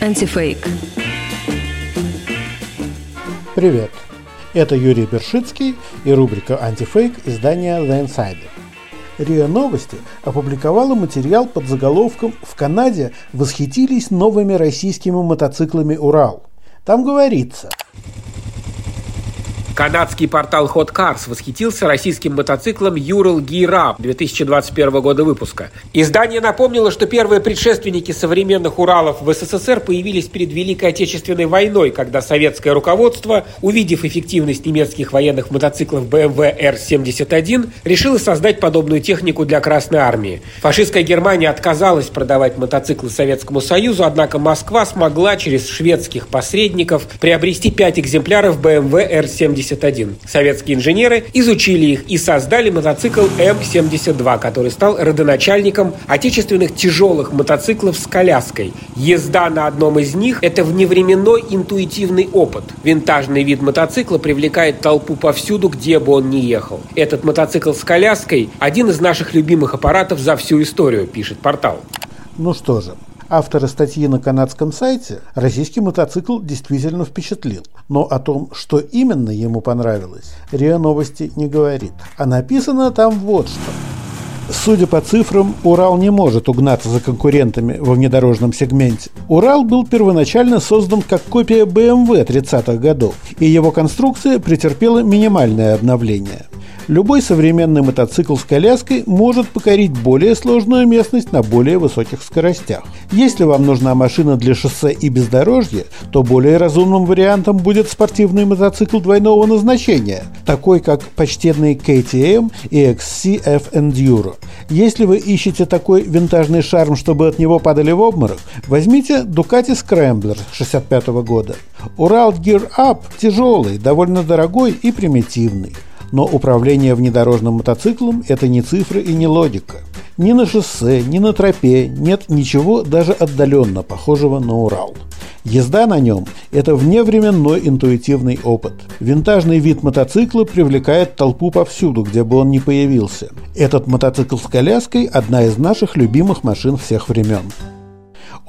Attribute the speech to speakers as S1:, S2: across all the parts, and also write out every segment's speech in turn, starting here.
S1: Антифейк.
S2: Привет! Это Юрий Бершицкий и рубрика «Антифейк» издания The Insider. РИА Новости опубликовала материал под заголовком «В Канаде восхитились новыми российскими мотоциклами «Урал». Там говорится –
S3: Канадский портал Hot Cars восхитился российским мотоциклом Ural Gear Up 2021 года выпуска. Издание напомнило, что первые предшественники современных Уралов в СССР появились перед Великой Отечественной войной, когда советское руководство, увидев эффективность немецких военных мотоциклов BMW R71, решило создать подобную технику для Красной Армии. Фашистская Германия отказалась продавать мотоциклы Советскому Союзу, однако Москва смогла через шведских посредников приобрести пять экземпляров BMW R71 М-71. Советские инженеры изучили их и создали мотоцикл М-72, который стал родоначальником отечественных тяжелых мотоциклов с коляской. Езда на одном из них – это вневременной интуитивный опыт. Винтажный вид мотоцикла привлекает толпу повсюду, где бы он ни ехал. Этот мотоцикл с коляской – один из наших любимых аппаратов за всю историю, пишет портал.
S2: Ну что же, Авторы статьи на канадском сайте российский мотоцикл действительно впечатлил. Но о том, что именно ему понравилось, РИА Новости не говорит. А написано там вот что. Судя по цифрам, Урал не может угнаться за конкурентами во внедорожном сегменте. Урал был первоначально создан как копия BMW 30-х годов, и его конструкция претерпела минимальное обновление. Любой современный мотоцикл с коляской может покорить более сложную местность на более высоких скоростях. Если вам нужна машина для шоссе и бездорожья, то более разумным вариантом будет спортивный мотоцикл двойного назначения, такой как почтенный KTM и XCF Enduro. Если вы ищете такой винтажный шарм, чтобы от него падали в обморок, возьмите Ducati Scrambler 65 года. Урал Gear Up тяжелый, довольно дорогой и примитивный. Но управление внедорожным мотоциклом – это не цифры и не логика. Ни на шоссе, ни на тропе нет ничего даже отдаленно похожего на Урал. Езда на нем – это вневременной интуитивный опыт. Винтажный вид мотоцикла привлекает толпу повсюду, где бы он ни появился. Этот мотоцикл с коляской – одна из наших любимых машин всех времен.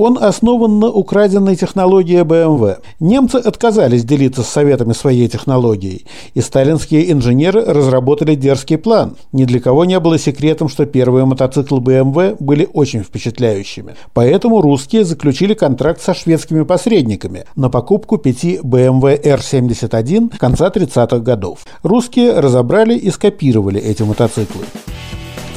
S2: Он основан на украденной технологии BMW. Немцы отказались делиться с Советами своей технологией, и сталинские инженеры разработали дерзкий план. Ни для кого не было секретом, что первые мотоциклы BMW были очень впечатляющими. Поэтому русские заключили контракт со шведскими посредниками на покупку пяти BMW R71 конца 30-х годов. Русские разобрали и скопировали эти мотоциклы.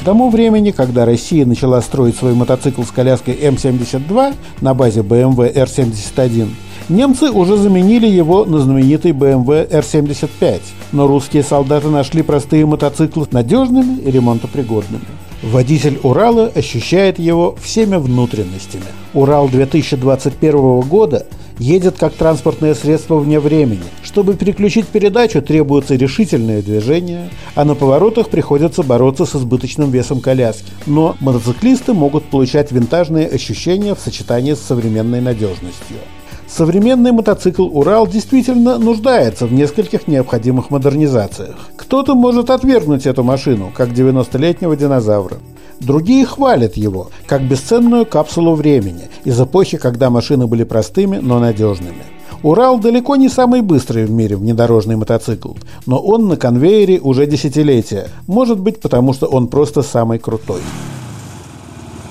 S2: Тому времени, когда Россия начала строить свой мотоцикл с коляской М-72 на базе BMW R71, немцы уже заменили его на знаменитый BMW R75, но русские солдаты нашли простые мотоциклы надежными и ремонтопригодными. Водитель Урала ощущает его всеми внутренностями. Урал 2021 года – едет как транспортное средство вне времени. Чтобы переключить передачу, требуется решительное движение, а на поворотах приходится бороться с избыточным весом коляски. Но мотоциклисты могут получать винтажные ощущения в сочетании с современной надежностью. Современный мотоцикл «Урал» действительно нуждается в нескольких необходимых модернизациях. Кто-то может отвергнуть эту машину, как 90-летнего динозавра. Другие хвалят его, как бесценную капсулу времени из эпохи, когда машины были простыми, но надежными. Урал далеко не самый быстрый в мире внедорожный мотоцикл, но он на конвейере уже десятилетия, может быть потому, что он просто самый крутой.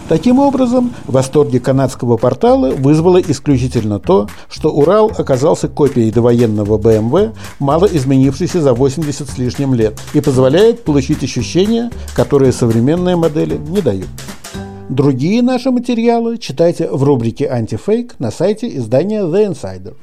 S2: Таким образом, восторги канадского портала вызвало исключительно то, что Урал оказался копией довоенного BMW, мало изменившейся за 80 с лишним лет, и позволяет получить ощущения, которые современные модели не дают. Другие наши материалы читайте в рубрике «Антифейк» на сайте издания The Insider.